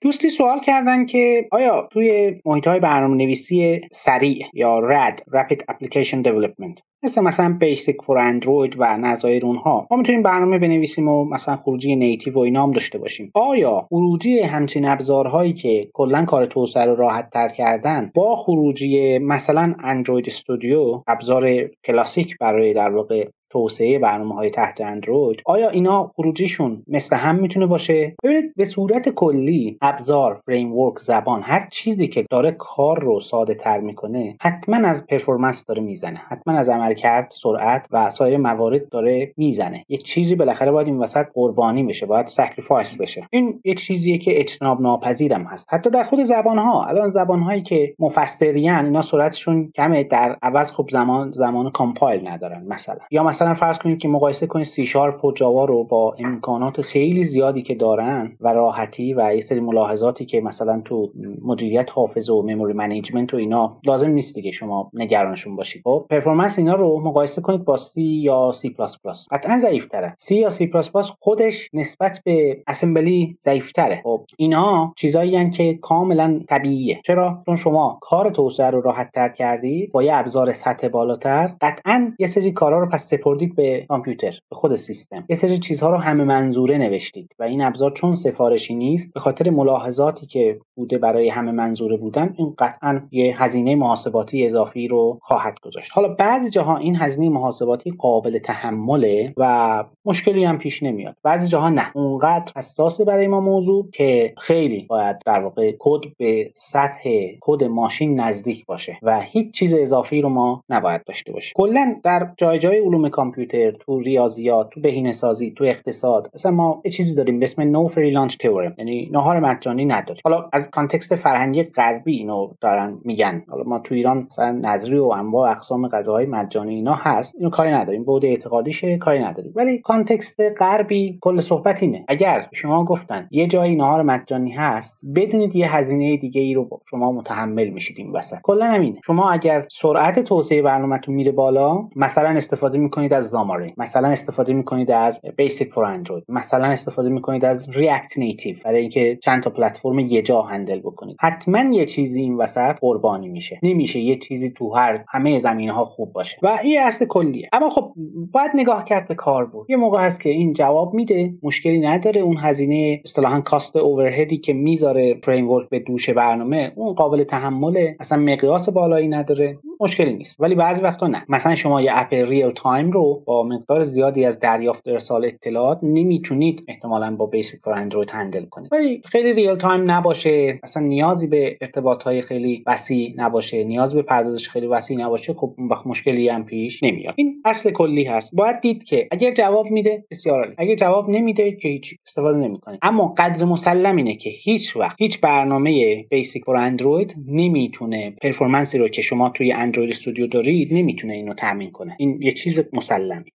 دوستی سوال کردن که آیا توی محیط های برنامه نویسی سریع یا RAD Rapid Application Development مثل مثلا Basic4Android و نظایر اونها ما می‌تونیم برنامه بنویسیم و مثلا خروجی native و اینا هم داشته باشیم؟ آیا خروجی همچین ابزارهایی که کلا کار توسعه رو راحت تر کردن با خروجی مثلا Android Studio ابزار کلاسیک برای در واقع توسعه برنامه های تحت اندروید آیا اینا خروجیشون مثل هم می‌تونه باشه؟ ببینید به صورت کلی ابزار framework زبان هر چیزی که داره کار رو ساده تر می‌کنه حتما از performance داره می‌زنه حتما از عملکرد سرعت و سایر موارد داره می‌زنه. یه چیزی بالاخره باید این وسط قربانی بشه باید sacrifice بشه. این یه چیزیه که اجتناب ناپذیرم هست. حتی در خود زبان ها الان زبان هایی که مفسری ان اینا سرعتشون کمه در عوض خب زمان زمان compile ندارن مثلا. یا مثلا فرض کنید که مقایسه کنید سی شارپ و Java رو با امکانات خیلی زیادی که دارن و راحتی و یه سری ملاحظاتی که مثلا تو مدیریت حافظه و memory management و اینا لازم نیست دیگه شما نگرانشون باشید. خب performance اینا رو مقایسه کنید با سی یا سی پلاس پلاس. قطعا ضعیفتره. سی یا سی پلاس پلاس خودش نسبت به Assembly ضعیفتره. خب اینا چیزایی که کاملا طبیعیه. چرا؟ چون شما کار توسعه رو راحت تر کردید با یه ابزار سطح بالاتر قطعا یه سری کارا رو پس سپردید به کامپیوتر به خود سیستم. یه سری چیزها رو همه منظوره نوشتید و این ابزار چون سفارشی نیست به خاطر ملاحظاتی که بوده برای همه منظوره بودن این قطعا یه هزینه محاسباتی اضافی رو خواهد گذاشت. حالا بعضی جاها این هزینه محاسباتی قابل تحمله و مشکلی هم پیش نمیاد. بعضی جاها نه. اونقدر حساسه برای ما موضوع که خیلی باید در واقع کد به سطح کد ماشین نزدیک باشه و هیچ چیز اضافی رو ما نباید داشته باشیم. کلا در جای جای علوم کامپیوتر تو ریاضیات تو بهینه سازی تو اقتصاد. مثلا ما یه چیزی داریم به اسم no free lunch theorem یعنی نهار مجانی نداریم. حالا از context فرهنگی غربی اینو دارن میگن. حالا ما تو ایران مثلا نذری و انواع اقسام غذاهای مجانی اینا هست. اینو کاری نداریم. بعد اعتقادیشه کاری نداریم. ولی context غربی کل صحبت اینه. اگر شما گفتن یه جایی نهار مجانی هست بدونید یه هزینه دیگه ای رو شما متحمل میشید این وسط. کلا همینه. شما اگر سرعت توسعه برنامهتون میره بالا مثلا استفاده می‌کنید از Xamarin مثلا استفاده می‌کنید از Basic4Android مثلا استفاده می‌کنید از React Native برای اینکه چند تا پلتفرم یه جا handle بکنید. حتما یه چیزی این وسط قربانی میشه. نمیشه یه چیزی تو هر همه زمینه ها خوب باشه. و این اصل کلیه. اما خب باید نگاه کرد به کاربرد. یه موقع هست که این جواب میده. مشکلی نداره. اون هزینه اصطلاحا cost overhead ی که می‌ذاره framework به دوش برنامه اون قابل تحمله. اصلا مقیاس بالایی نداره. مشکلی نیست. ولی بعضی وقتا نه. مثلا شما یه app real time رو با مقدار زیادی از دریافت ارسال اطلاعات نمی‌تونید احتمالا با Basic4Android handle کنید. ولی خیلی real time نباشه. مثلا نیازی به ارتباط های خیلی وسیع نباشه. نیاز به پردازش خیلی وسیع نباشه. خب اون وقت مشکلی هم پیش نمیاد. این اصل کلی هست. باید دید که اگر جواب میده بسیار عالی. اگر جواب نمیده که هیچ استفاده نمی‌کنید. اما قدر مسلم اینه که هیچ وقت هیچ برنامه بیسیک فور اندروید نمی‌تونه پرفورمنسی رو که شما توی اندروید استودیو دارید نمی‌تونه اینو تامین کنه. این یه چیز مسلمی